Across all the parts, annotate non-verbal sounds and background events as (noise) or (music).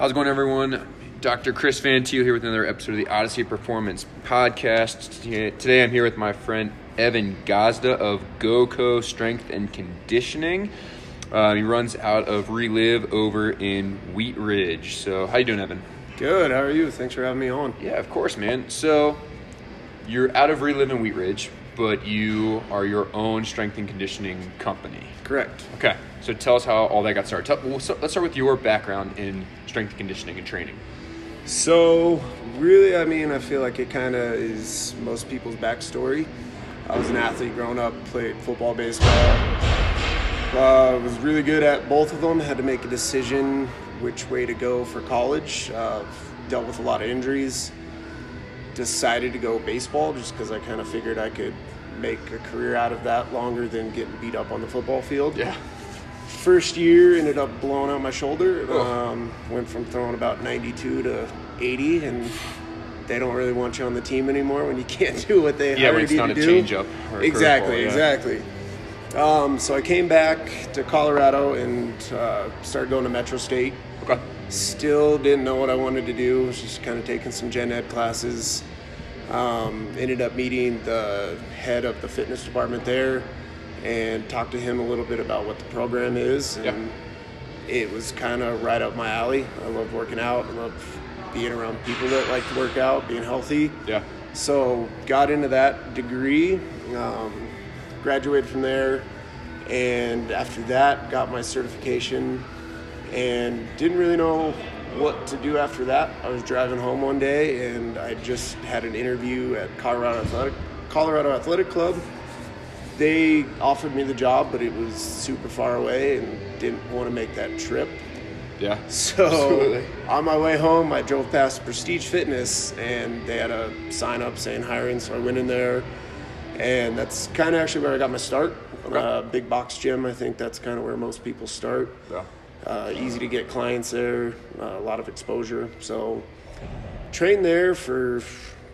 How's it going, everyone? Dr. Chris Van Thiel here with another episode of the Odyssey Performance Podcast. Today I'm here with my friend Evan Gosda of GoCo Strength and Conditioning. Uh, he runs out of Relive over in Wheat Ridge. So, how you doing, Evan? Good. How are you? Thanks for having me on. Yeah, of course, man. So, you're out of Relive in Wheat Ridge, but you are your own strength and conditioning company. Correct. Okay. So tell us how all that got started. Tell, well, so let's start with your background in strength and conditioning and training. So, really, I mean, I feel like it kind of is most people's backstory. I was an athlete growing up, played football, baseball. Uh, was really good at both of them. Had to make a decision which way to go for college. Uh, dealt with a lot of injuries. Decided to go baseball just because I kind of figured I could make a career out of that longer than getting beat up on the football field. Yeah. First year ended up blowing out my shoulder. Oh. Um, went from throwing about 92 to 80, and they don't really want you on the team anymore when you can't do what they Yeah, hired when it's you not to a do. or a exactly, curveball, yeah. exactly. Um, so I came back to Colorado and uh, started going to Metro State. Still didn't know what I wanted to do. Was just kind of taking some gen ed classes. Um, ended up meeting the head of the fitness department there and talked to him a little bit about what the program is. And Yeah. it was kind of right up my alley. I love working out. I love being around people that like to work out, being healthy. Yeah. So got into that degree, um, graduated from there, and after that got my certification, and didn't really know what to do after that. I was driving home one day, and I just had an interview at Colorado Athletic Colorado Athletic Club. They offered me the job, but it was super far away, and didn't want to make that trip. Yeah. So Absolutely. on my way home, I drove past Prestige Fitness, and they had a sign up saying hiring. So I went in there, and that's kind of actually where I got my start. Okay. Uh, big box gym. I think that's kind of where most people start. Yeah. Uh, easy to get clients there, uh, a lot of exposure. So trained there for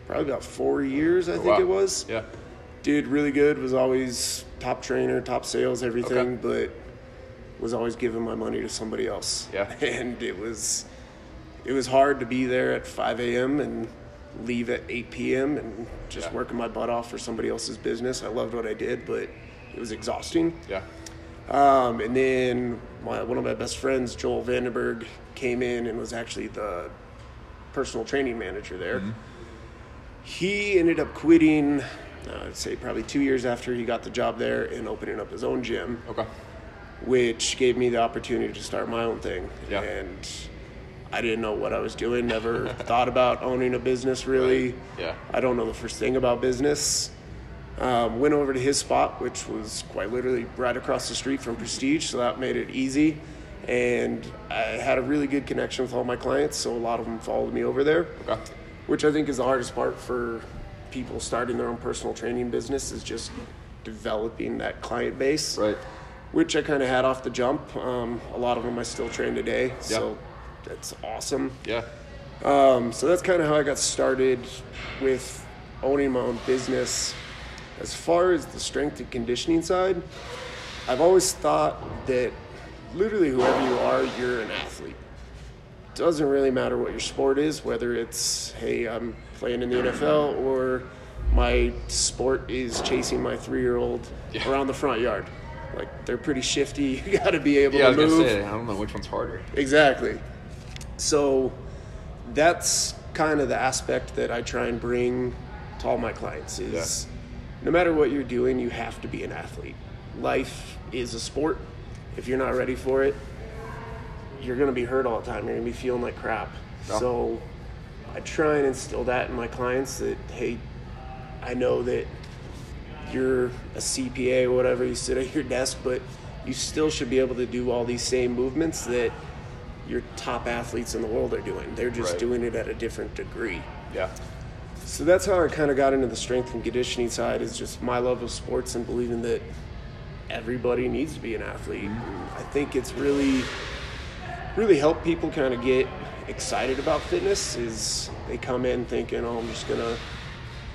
probably about four years. I think Oh, Wow. it was Yeah. did really good was always top trainer top sales everything but was always giving my money to somebody else Yeah. (laughs) and it was it was hard to be there at 5 a.m and leave at 8 p.m and just Yeah. working my butt off for somebody else's business i loved what i did but it was exhausting Yeah. Um, and then my, one of my best friends, Joel Vandenberg, came in and was actually the personal training manager there. He ended up quitting, uh, I'd say probably two years after he got the job there and opening up his own gym, Okay. which gave me the opportunity to start my own thing. Yeah. And I didn't know what I was doing, never (laughs) thought about owning a business really. Yeah. I don't know the first thing about business. Um, went over to his spot, which was quite literally right across the street from Prestige, so that made it easy. And I had a really good connection with all my clients, so a lot of them followed me over there, Okay. which I think is the hardest part for people starting their own personal training business is just developing that client base, Right. which I kind of had off the jump. Um, a lot of them I still train today, so that's awesome. Yeah. Um, so that's kind of how I got started with owning my own business. As far as the strength and conditioning side, I've always thought that literally whoever you are, you're an athlete. Doesn't really matter what your sport is, whether it's, hey, I'm playing in the NFL or my sport is chasing my three year old Yeah. around the front yard. Like, they're pretty shifty. (laughs) You got to be able Yeah, I to was move. gonna say I don't know which one's harder. Exactly. So that's kind of the aspect that I try and bring to all my clients is no matter what you're doing, you have to be an athlete. Life is a sport. If you're not ready for it, you're going to be hurt all the time. You're going to be feeling like crap. Yeah. So I try and instill that in my clients that, hey, I know that you're a CPA or whatever, you sit at your desk, but you still should be able to do all these same movements that your top athletes in the world are doing. They're just Right. doing it at a different degree. Yeah. So that's how I kind of got into the strength and conditioning side is just my love of sports and believing that everybody needs to be an athlete. Mm-hmm. And I think it's really, really helped people kind of get excited about fitness is they come in thinking, oh, I'm just going to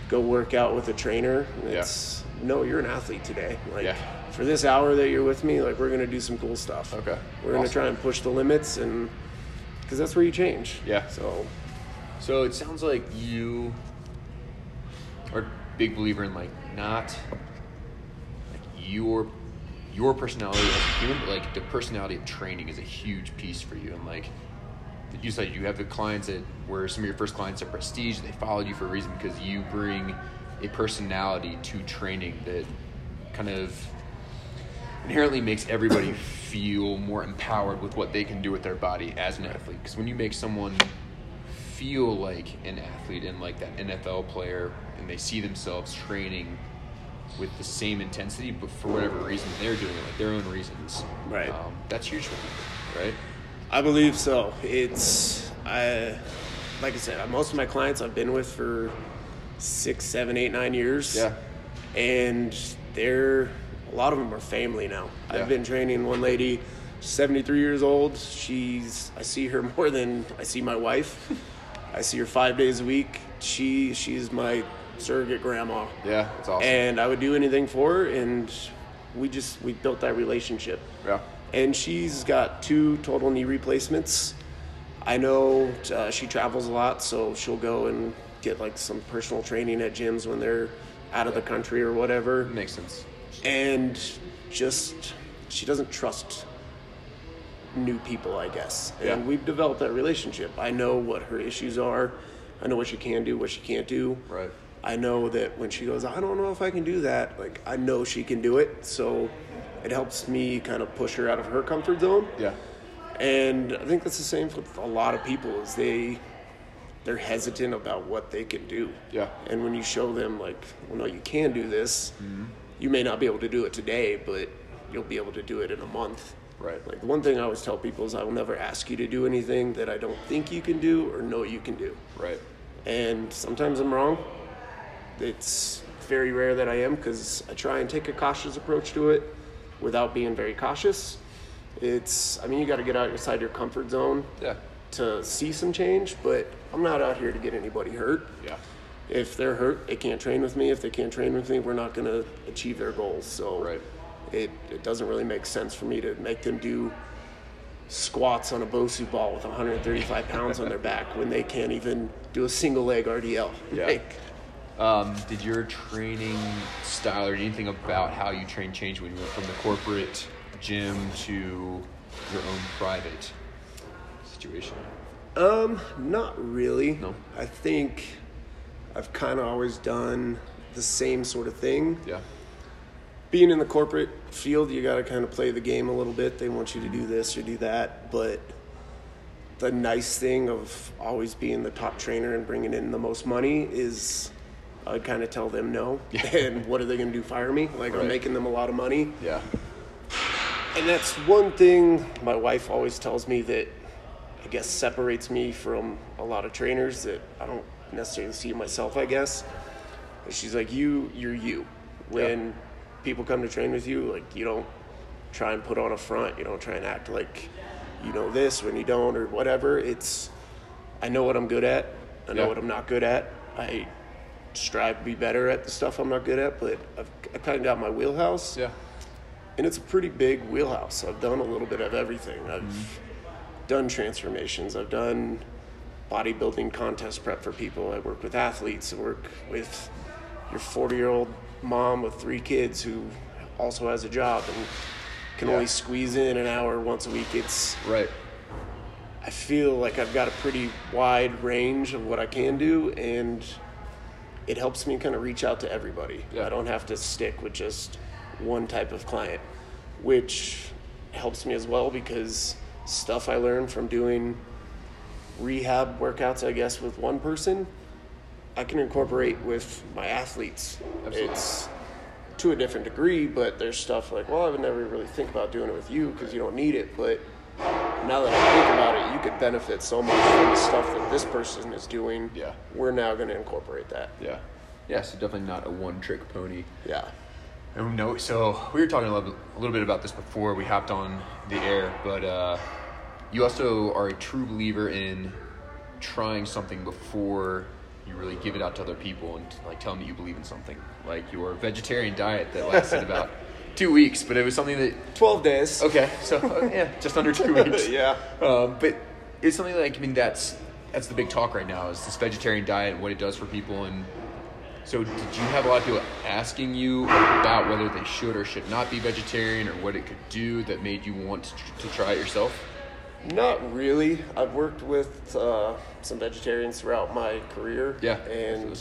go work out with a trainer. And Yeah. No, you're an athlete today. Like Yeah. for this hour that you're with me, like we're going to do some cool stuff. Okay. We're going to try and push the limits and because that's where you change. Yeah. So So it sounds like you big believer in like not like your your personality as a human, but like the personality of training is a huge piece for you. And like you said, you have the clients that were some of your first clients at Prestige. They followed you for a reason because you bring a personality to training that kind of inherently makes everybody (coughs) feel more empowered with what they can do with their body as an athlete. Because when you make someone feel like an athlete and like that NFL player, they see themselves training with the same intensity, but for whatever reason they're doing it, like their own reasons. Right. Um, that's huge for them, right? I believe so. It's I, like I said, most of my clients I've been with for six, seven, eight, nine years. Yeah. and they're a lot of them are family now. Yeah. I've been training one lady, 73 years old. She's I see her (laughs) more than I see my wife. I see her five days a week. She she's my surrogate grandma, Yeah, that's awesome. and I would do anything for her. And we just we built that relationship. yeah. And she's got two total knee replacements. I know uh, she travels a lot, so she'll go and get like some personal training at gyms when they're out of the country or whatever Makes sense. and just she doesn't trust new people i guess Yeah. and we've developed that relationship i know what her issues are i know what she can do what she can't do Right. I know that when she goes i don't know if i can do that like i know she can do it so it helps me kind of push her out of her comfort zone Yeah. and I think that's the same with a lot of people is they they're hesitant about what they can do. Yeah. And when you show them like, well no, you can do this, mm-hmm. you may not be able to do it today, but you'll be able to do it in a month. Right. Like the one thing I always tell people is I will never ask you to do anything that I don't think you can do or know you can do. Right. And sometimes I'm wrong. It's very rare that I am because I try and take a cautious approach to it without being very cautious. It's, I mean, you got to get outside your comfort zone Yeah. to see some change, but I'm not out here to get anybody hurt. Yeah. If they're hurt, they can't train with me. If they can't train with me, we're not going to achieve their goals. So Right. it, it doesn't really make sense for me to make them do squats on a Bosu ball with 135 pounds on their back when they can't even do a single leg RDL. Yeah. Like, Um, did your training style or anything about how you train change when you went from the corporate gym to your own private situation? Um, not really. No? I think I've kind of always done the same sort of thing. Yeah. Being in the corporate field, you got to kind of play the game a little bit. They want you to do this or do that, but the nice thing of always being the top trainer and bringing in the most money is I would kind of tell them no. (laughs) And what are they going to do? Fire me? Like Right. I'm making them a lot of money. Yeah. And that's one thing my wife always tells me that I guess separates me from a lot of trainers that I don't necessarily see myself, I guess. And she's like, You you're you. When people come to train with you, like you don't try and put on a front, you don't try and act like you know this when you don't or whatever. It's I know what I'm good at, I know Yeah. what I'm not good at. I strive to be better at the stuff I'm not good at, but I've, I've kind of got my wheelhouse Yeah. and it's a pretty big wheelhouse. I've done a little bit of everything. I've mm-hmm. done transformations. I've done bodybuilding contest prep for people. I work with athletes. I work with your 40 year old mom with three kids who also has a job and can Yeah. only squeeze in an hour once a week. It's Right. I feel like I've got a pretty wide range of what I can do, and it helps me kind of reach out to everybody. Yeah. I don't have to stick with just one type of client, which helps me as well because stuff I learned from doing rehab workouts, I guess, with one person, I can incorporate with my athletes. Absolutely. It's to a different degree, but there's stuff like, well, I would never really think about doing it with you because you don't need it, but now that I think about it, you could benefit so much from the stuff that this person is doing. Yeah. We're now going to incorporate that. Yeah. Yeah. So definitely not a one-trick pony. Yeah. And no, so we were talking a little, a little bit about this before we hopped on the air, but uh, you also are a true believer in trying something before you really give it out to other people and like tell them that you believe in something. Like your vegetarian diet that lasted about (laughs) two weeks, but it was something that 12 days. okay, so uh, yeah, just under two (laughs) weeks. yeah. Um, but it's something like I mean that's that's the big talk right now is this vegetarian diet and what it does for people and so did you have a lot of people asking you about whether they should or should not be vegetarian or what it could do that made you want to, to try it yourself? Not really. I've worked with uh, some vegetarians throughout my career. Yeah. And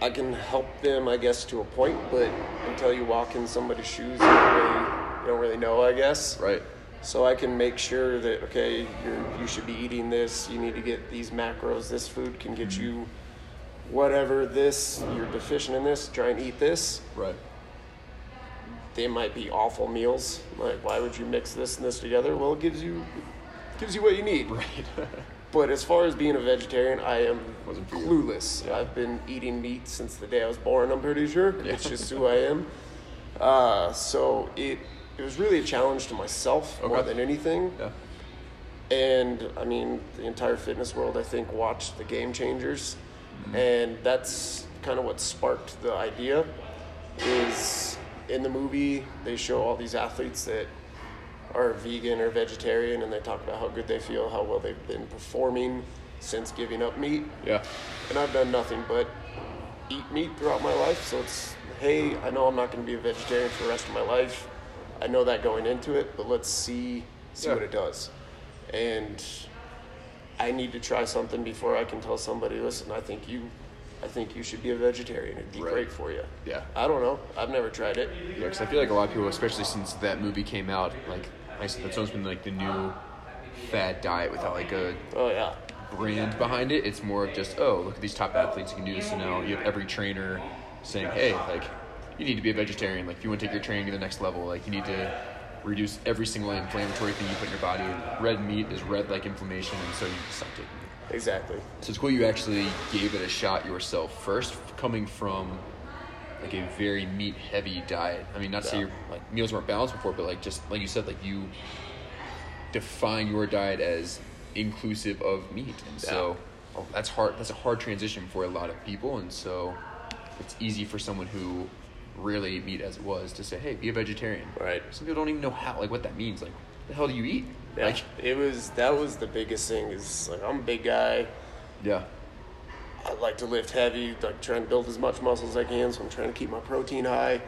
I can help them, I guess, to a point, but until you walk in somebody's shoes, you don't really, you don't really know, I guess. Right. So I can make sure that okay, you're, you should be eating this. You need to get these macros. This food can get you whatever this. You're deficient in this. Try and eat this. Right. They might be awful meals. Like why would you mix this and this together? Well, it gives you gives you what you need. Right. (laughs) But as far as being a vegetarian, I am Wasn't clueless. Yeah. I've been eating meat since the day I was born. I'm pretty sure. Yeah. It's just who I am. Uh, so it it was really a challenge to myself more than anything. yeah. And I mean, the entire fitness world, I think, watched the Game Changers, and that's kind of what sparked the idea. Is in the movie they show all these athletes that are vegan or vegetarian, and they talk about how good they feel, how well they've been performing since giving up meat. Yeah. And I've done nothing but eat meat throughout my life. So it's, hey, I know I'm not going to be a vegetarian for the rest of my life. I know that going into it, but let's see see Yeah. what it does. And I need to try something before I can tell somebody, listen, I think you, I think you should be a vegetarian. It'd be Right. great for you. Yeah. I don't know. I've never tried it. Yeah, because I feel like a lot of people, especially since that movie came out, like I said, that's always been like the new fad diet without like a Oh yeah. brand behind it. It's more of just, oh, look at these top athletes who can do this. And now you have every trainer saying, hey, like, you need to be a vegetarian. Like, if you want to take your training to the next level, like, you need to reduce every single inflammatory thing you put in your body. Red meat is red like inflammation, and so you stop taking it. Exactly. So it's cool you actually gave it a shot yourself first, coming from like a very meat heavy diet. I mean, not to say your like meals weren't balanced before, but like just like you said, like you define your diet as inclusive of meat, and so oh, that's hard. That's a hard transition for a lot of people, and so it's easy for someone who rarely ate meat as it was to say, "Hey, be a vegetarian." Right. Some people don't even know how, like, what that means. Like, the hell do you eat? Yeah. Like, it was that was the biggest thing. Is like I'm a big guy. yeah, I like to lift heavy, like trying to build as much muscle as I can, so I'm trying to keep my protein high.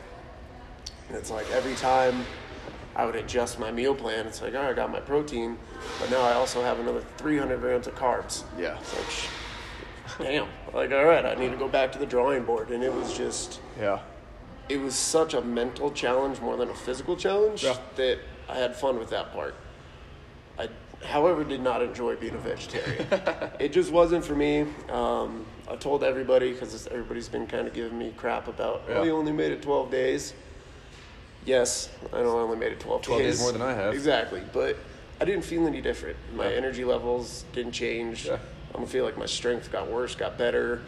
And it's like every time I would adjust my meal plan, it's like, all right, I got my protein, but now I also have another 300 grams of carbs. yeah, It's like, sh- damn. Like, all right, I need to go back to the drawing board. And it was just, yeah, it was such a mental challenge more than a physical challenge Yeah. that I had fun with that part. I, however, did not enjoy being a vegetarian. it just wasn't for me. Um, I told everybody because everybody's been kind of giving me crap about, Yeah. oh, you only made it 12 days. Yes, I know I only made it 12, 12 days more than I have. Exactly, but I didn't feel any different. My Yeah. energy levels didn't change. Yeah. I don't feel like my strength got worse, got better.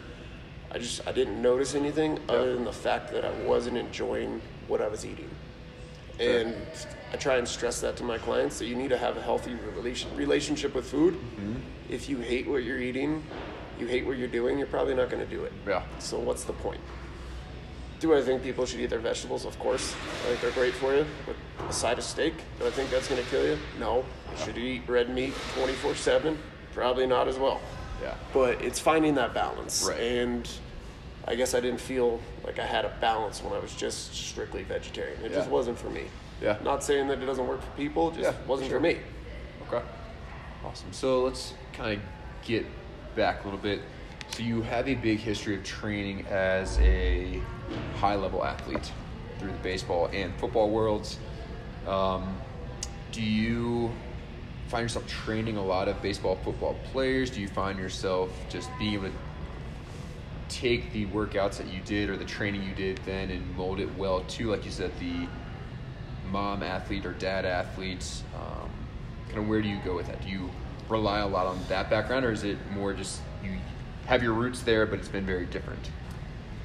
I just I didn't notice anything other than the fact that I wasn't enjoying what I was eating. And I try and stress that to my clients that you need to have a healthy relation, relationship with food. Mm-hmm. If you hate what you're eating, you hate what you're doing, you're probably not going to do it. yeah. So what's the point? Do I think people should eat their vegetables? Of course. I think they're great for you. But a side of steak, do I think that's going to kill you? No. Should you eat red meat 24 7? Probably not as well. Yeah. But it's finding that balance. Right. And I guess I didn't feel like I had a balance when I was just strictly vegetarian. It just wasn't for me. Yeah. Not saying that it doesn't work for people, it just Yeah, wasn't sure. for me. Okay. Awesome. So let's kind of get back a little bit. So you have a big history of training as a high level athlete through the baseball and football worlds. Um, do you find yourself training a lot of baseball, football players? Do you find yourself just being able to take the workouts that you did or the training you did then and mold it well to, like you said, the mom athlete or dad athlete? Um, kind of where do you go with that? Do you rely a lot on that background, or is it more just you have your roots there, but it's been very different?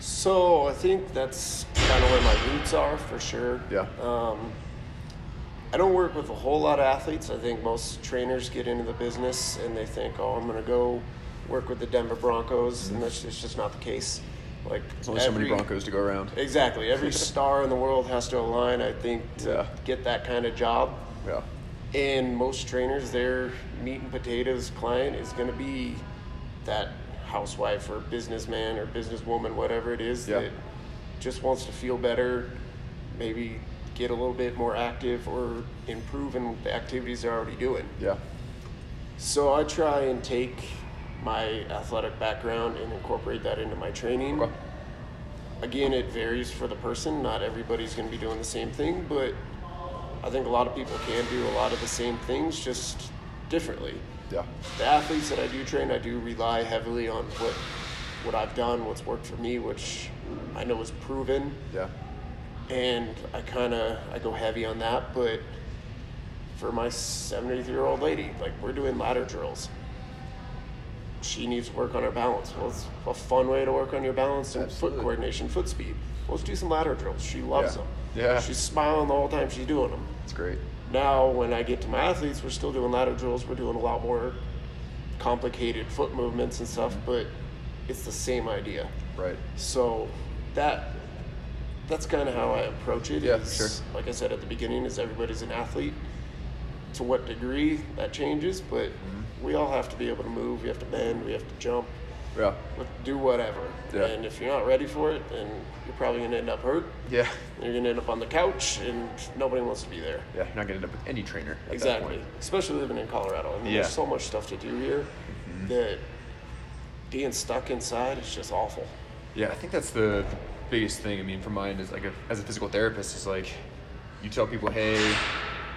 So I think that's kind of where my roots are for sure. Yeah. Um, I don't work with a whole lot of athletes. I think most trainers get into the business and they think, oh, I'm going to go work with the Denver Broncos, and that's just, just not the case. Like There's only so many every- Broncos to go around. Exactly. Every (laughs) star in the world has to align, I think, to Yeah. get that kind of job. Yeah. And most trainers, their meat and potatoes client is going to be that housewife or businessman or businesswoman, whatever it is, Yeah. that just wants to feel better, maybe get a little bit more active or improve in the activities they're already doing. Yeah. So I try and take my athletic background and incorporate that into my training. Okay. Again, it varies for the person. Not everybody's going to be doing the same thing, but I think a lot of people can do a lot of the same things just differently. Yeah. The athletes that I do train, I do rely heavily on what what I've done, what's worked for me, which I know is proven, Yeah. and I kind of I go heavy on that. But for my 70 year old lady, like we're doing ladder drills. She needs to work on her balance. Well, it's a fun way to work on your balance and Absolutely. foot coordination, foot speed. Well, let's do some ladder drills. She loves Yeah. them. Yeah. She's smiling the whole time she's doing them. It's great. Now, when I get to my athletes, we're still doing ladder drills. We're doing a lot more complicated foot movements and stuff, mm-hmm. but it's the same idea. Right. So that that's kind of how I approach it. Yeah, is, sure. Like I said at the beginning, is everybody's an athlete. To what degree that changes, but Mm-hmm. we all have to be able to move. We have to bend. We have to jump. Yeah. Do whatever. Yeah. And if you're not ready for it, then you're probably gonna end up hurt. Yeah. You're gonna end up on the couch, and nobody wants to be there. Yeah. You're not gonna end up with any trainer. Exactly. Especially living in Colorado. I mean, Yeah. Mm-hmm. there's so much stuff to do here that being stuck inside is just awful. Yeah, I think that's the biggest thing. I mean, for mine is like a, as a physical therapist, is like you tell people, "Hey,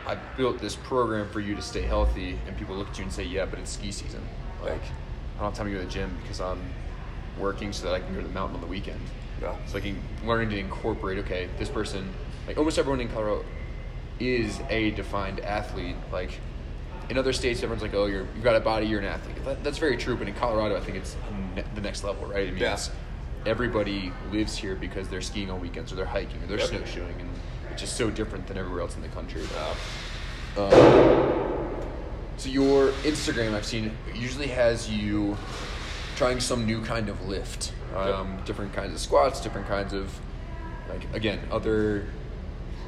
I built this program for you to stay healthy," and people look at you and say, "Yeah, but it's ski season. Like, I don't have time to go to the gym because I'm working so that I can go to the mountain on the weekend." Yeah. So like in- learning to incorporate, okay, this person, like almost everyone in Colorado is a defined athlete. Like in other states, everyone's like, oh, you're you've got a body, you're an athlete. That, that's very true, but in Colorado, I think it's ne- the next level, right? I mean, Yeah. everybody lives here because they're skiing on weekends or they're hiking or they're Yep. snowshoeing, and just so different than everywhere else in the country. Uh, So your Instagram, I've seen, usually has you trying some new kind of lift, um, different kinds of squats, different kinds of, like again, other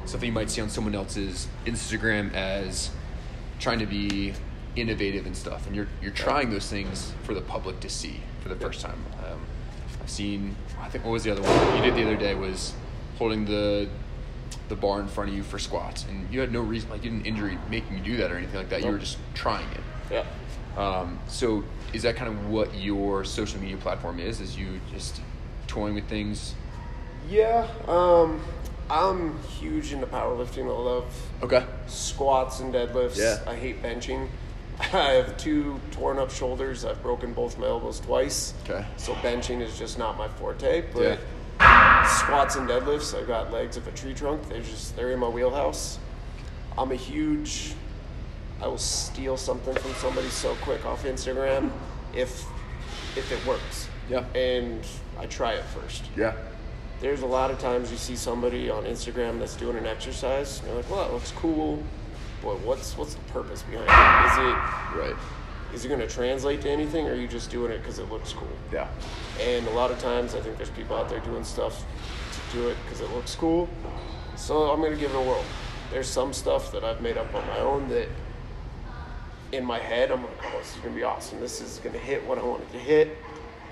something you might see on someone else's Instagram as trying to be innovative and stuff, and you're you're trying those things for the public to see for the first time. Um, I've seen, I think, what was the other one? You did the other day was holding the the bar in front of you for squats, and you had no reason, like you didn't injury making you do that or anything like that. You were just trying it. yeah. Um, so is that kind of what your social media platform is? Is you just toying with things? Yeah. Um, I'm huge into powerlifting. I love Okay. squats and deadlifts. Yeah. I hate benching. (laughs) I have two torn up shoulders. I've broken both my elbows twice. Okay. So benching is just not my forte. But Yeah. Squats and deadlifts, I've got legs of a tree trunk. They're just they're in my wheelhouse. I'm a huge. I will steal something from somebody so quick off Instagram if if it works. Yeah. And I try it first. Yeah. There's a lot of times you see somebody on Instagram that's doing an exercise, and you're like, well, that looks cool, but what's what's the purpose behind it? Is it Right. Is it going to translate to anything, or are you just doing it because it looks cool? Yeah. And a lot of times, I think there's people out there doing stuff to do it because it looks cool. So I'm going to give it a whirl. There's some stuff that I've made up on my own that, in my head, I'm like, oh, this is going to be awesome. This is going to hit what I wanted to hit.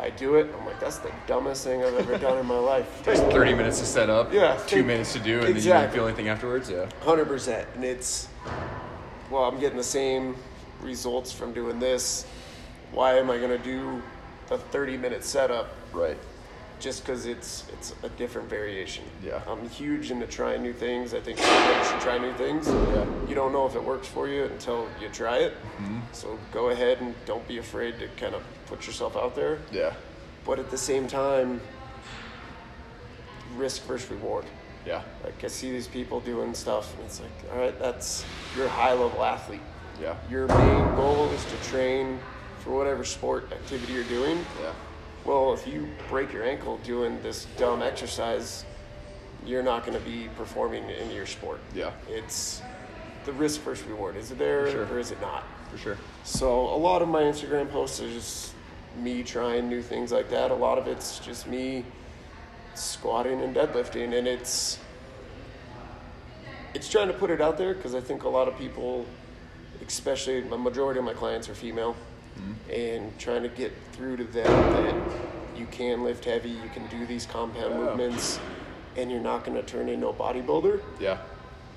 I do it. I'm like, that's the dumbest thing I've ever done in my life. (laughs) Takes 30 minutes to set up. Yeah, Two think- minutes to do, and then you don't exactly. feel anything afterwards. Yeah. Hundred percent, and it's well, I'm getting the same results from doing this. Why am I gonna do a 30 minute setup Right. just because it's it's a different variation? Yeah. I'm huge into trying new things. I think everybody should try new things. Yeah. You don't know if it works for you until you try it. Mm-hmm. So go ahead and don't be afraid to kind of put yourself out there. Yeah. But at the same time, risk versus reward. Yeah. Like I see these people doing stuff, and it's like, all right, that's you're high level athlete. Yeah. Your main goal is to train for whatever sport activity you're doing. Yeah. Well, if you break your ankle doing this dumb exercise, you're not going to be performing in your sport. Yeah. It's the risk versus reward. Is it there Sure. or is it not? For sure. So a lot of my Instagram posts is just me trying new things like that. A lot of it's just me squatting and deadlifting, and it's it's trying to put it out there because I think a lot of people especially the majority of my clients are female, Mm-hmm. and trying to get through to them that you can lift heavy, you can do these compound Yeah. movements, and you're not going to turn into a bodybuilder. Yeah.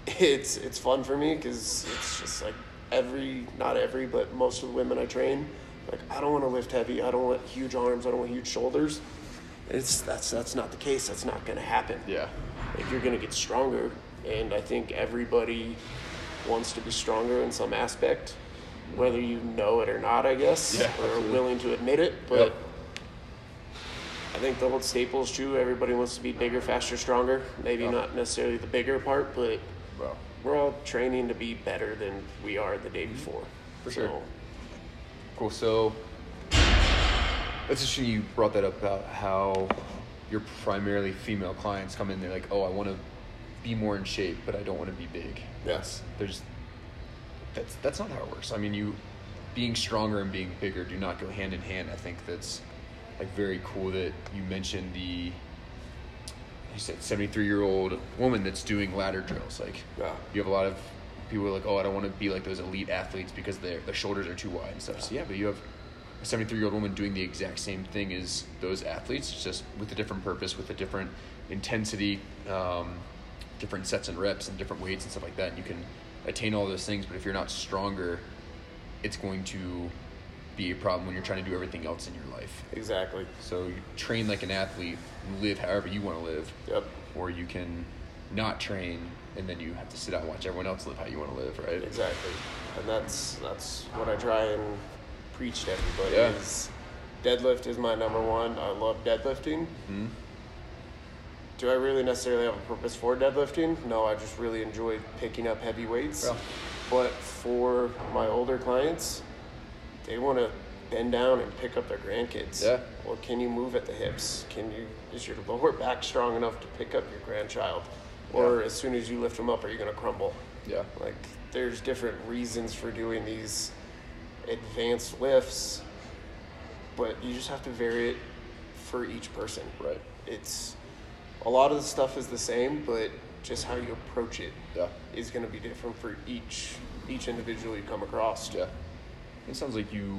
It's it's fun for me because it's just like every not every but most of the women I train, like I don't want to lift heavy, I don't want huge arms, I don't want huge shoulders. It's that's that's not the case. That's not going to happen. Yeah. Like you're going to get stronger, and I think everybody wants to be stronger in some aspect, whether you know it or not. I guess, Yeah, or absolutely. willing to admit it. But Yep. I think the old staple is true. Everybody wants to be bigger, faster, stronger. Maybe Yeah. not necessarily the bigger part, but Well. we're all training to be better than we are the day before. Mm-hmm. For So, sure. Cool. So that's interesting you brought that up about how your primarily female clients come in. They're like, "Oh, I want to be more in shape, but I don't want to be big." Yes. There's that's that's not how it works. I mean, you being stronger and being bigger do not go hand in hand. I think that's like very cool that you mentioned the you said 73 year old woman that's doing ladder drills. Like Yeah. you have a lot of people are like, oh, I don't want to be like those elite athletes because their their shoulders are too wide and stuff. So yeah, but you have a 73 year old woman doing the exact same thing as those athletes, just with a different purpose, with a different intensity, um, different sets and reps, and different weights and stuff like that. And you can attain all those things, but if you're not stronger, it's going to be a problem when you're trying to do everything else in your life. exactly. So you train like an athlete, live however you want to live, Yep. or you can not train and then you have to sit out and watch everyone else live how you want to live, right? Exactly, and that's that's what I try and preach to everybody. Yeah. Is deadlift is my number one. I love deadlifting. Mhm. Do I really necessarily have a purpose for deadlifting? No, I just really enjoy picking up heavy weights. Yeah. But for my older clients, they want to bend down and pick up their grandkids. Yeah. Well, can you move at the hips? Can you is your lower back strong enough to pick up your grandchild? Or Yeah. as soon as you lift them up, are you going to crumble? Yeah. Like, there's different reasons for doing these advanced lifts, but you just have to vary it for each person. Right. It's a lot of the stuff is the same, but just how you approach it Yeah. is going to be different for each each individual you come across. Yeah. It sounds like you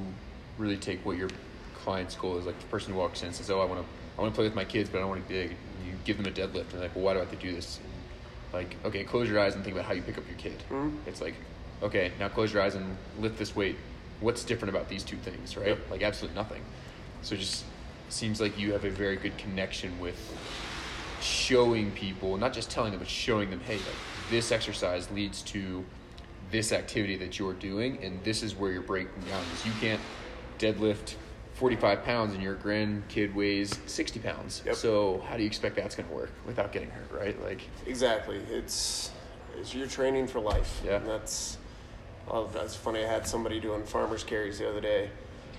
really take what your client's goal is. Like the person who walks in and says, "Oh, I want to, I want to play with my kids, but I don't want to be big." You give them a deadlift, and they're like, "Well, why do I have to do this?" Like, okay, close your eyes and think about how you pick up your kid. Mhm. It's like, okay, now close your eyes and lift this weight. What's different about these two things, right? Yep. Like, absolutely nothing. So it just seems like you have a very good connection with showing people, not just telling them, but showing them, hey, like this exercise leads to this activity that you're doing, and this is where you're breaking down. Is you can't deadlift 45 pounds and your grandkid weighs 60 pounds. Yep. So how do you expect that's going to work without getting hurt, right? Like, Exactly. It's it's your training for life. Yeah. And that's oh, that's funny. I had somebody doing farmers carries the other day.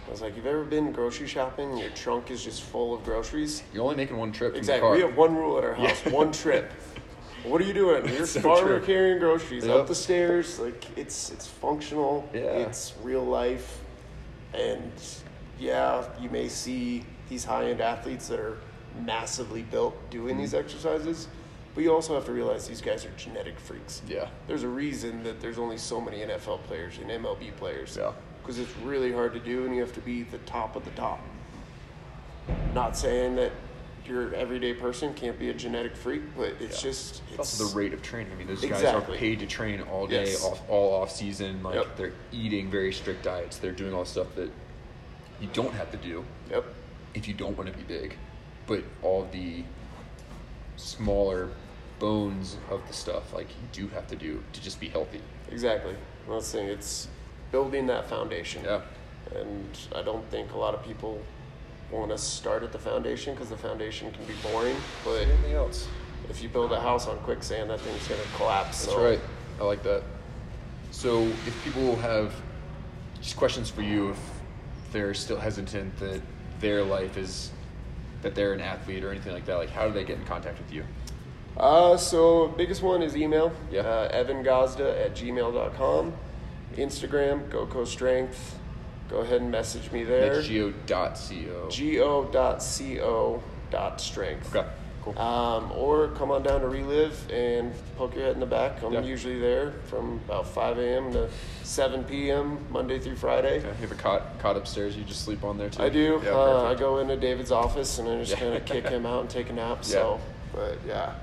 I was like, "You've ever been grocery shopping? Your trunk is just full of groceries." you're only making one trip Exactly. the We have one rule at our house: Yeah. one trip. What are you doing? (laughs) You're So farmer true. carrying groceries Yep. up the stairs. Like it's it's functional. Yeah. It's real life, and yeah, you may see these high end athletes that are massively built doing these Mm-hmm. exercises, but you also have to realize these guys are genetic freaks. Yeah. There's a reason that there's only so many NFL players and MLB players. Yeah. Because it's really hard to do, and you have to be the top of the top. Not saying that your everyday person can't be a genetic freak, but it's Yeah. just it's also the rate of training. I mean, those guys are paid to train all day, Yes. off, all off season. Like Yep. they're eating very strict diets. They're doing all stuff that you don't have to do Yep. if you don't want to be big. But all the smaller bones of the stuff, like you do have to do to just be healthy. Exactly. I'm not saying it's building that foundation. Yeah. And I don't think a lot of people want to start at the foundation because the foundation can be boring. But Anything else? if you build a house on quicksand, that thing's gonna collapse. That's so- right. I like that. So, if people have just questions for you, if they're still hesitant that their life is that they're an athlete or anything like that, like how do they get in contact with you? Uh, so biggest one is email. Yeah. Uh, Evan Gosda at gmail.com. Instagram, GoCo Strength. Go ahead and message me there. That's geo.co. Go.co dot strength. Okay, Cool. Um, or come on down to Relive and poke your head in the back. I'm Yeah. usually there from about 5 a.m. to 7 p.m. Monday through Friday. Okay. You have a cot cot upstairs. You just sleep on there too. I do. Yeah, uh, I perfect. go into David's office and I just Yeah. kind of kick him out and take a nap. So, (laughs) but yeah,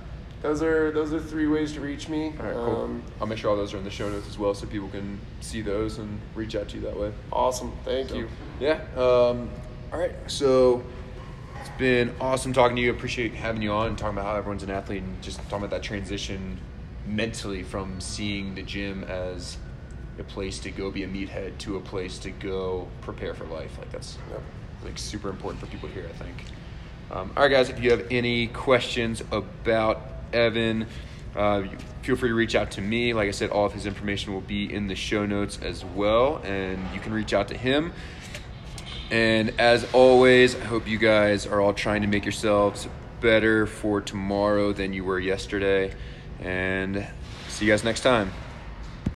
those are those are three ways to reach me. All right, cool. Um, I'll make sure all those are in the show notes as well, so people can see those and reach out to you that way. awesome. Thank So, you. Yeah. Um, all right. So it's been awesome talking to you. Appreciate having you on and talking about how everyone's an athlete and just talking about that transition mentally from seeing the gym as a place to go be a meathead to a place to go prepare for life. Like that's Yep. like super important for people to hear. I think. Um, all right, guys. If you have any questions about Evan, uh, feel free to reach out to me. Like I said, all of his information will be in the show notes as well, and you can reach out to him. And as always, I hope you guys are all trying to make yourselves better for tomorrow than you were yesterday. And see you guys next time.